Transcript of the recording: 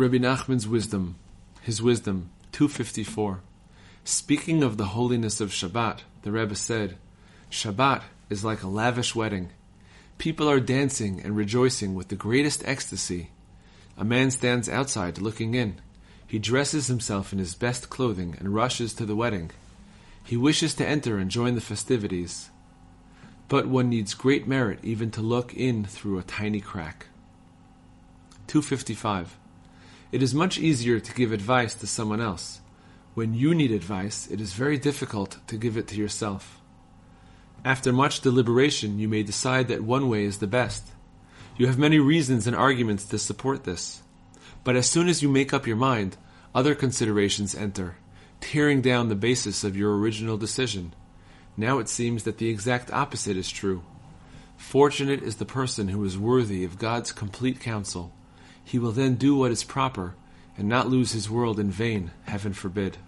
Rabbi Nachman's wisdom, his wisdom, 254. Speaking of the holiness of Shabbat, the Rebbe said, Shabbat is like a lavish wedding. People are dancing and rejoicing with the greatest ecstasy. A man stands outside looking in. He dresses himself in his best clothing and rushes to the wedding. He wishes to enter and join the festivities. But one needs great merit even to look in through a tiny crack. 255. It is much easier to give advice to someone else. When you need advice, it is very difficult to give it to yourself. After much deliberation, you may decide that one way is the best. You have many reasons and arguments to support this. But as soon as you make up your mind, other considerations enter, tearing down the basis of your original decision. Now it seems that the exact opposite is true. Fortunate is the person who is worthy of God's complete counsel. He will then do what is proper and not lose his world in vain, heaven forbid.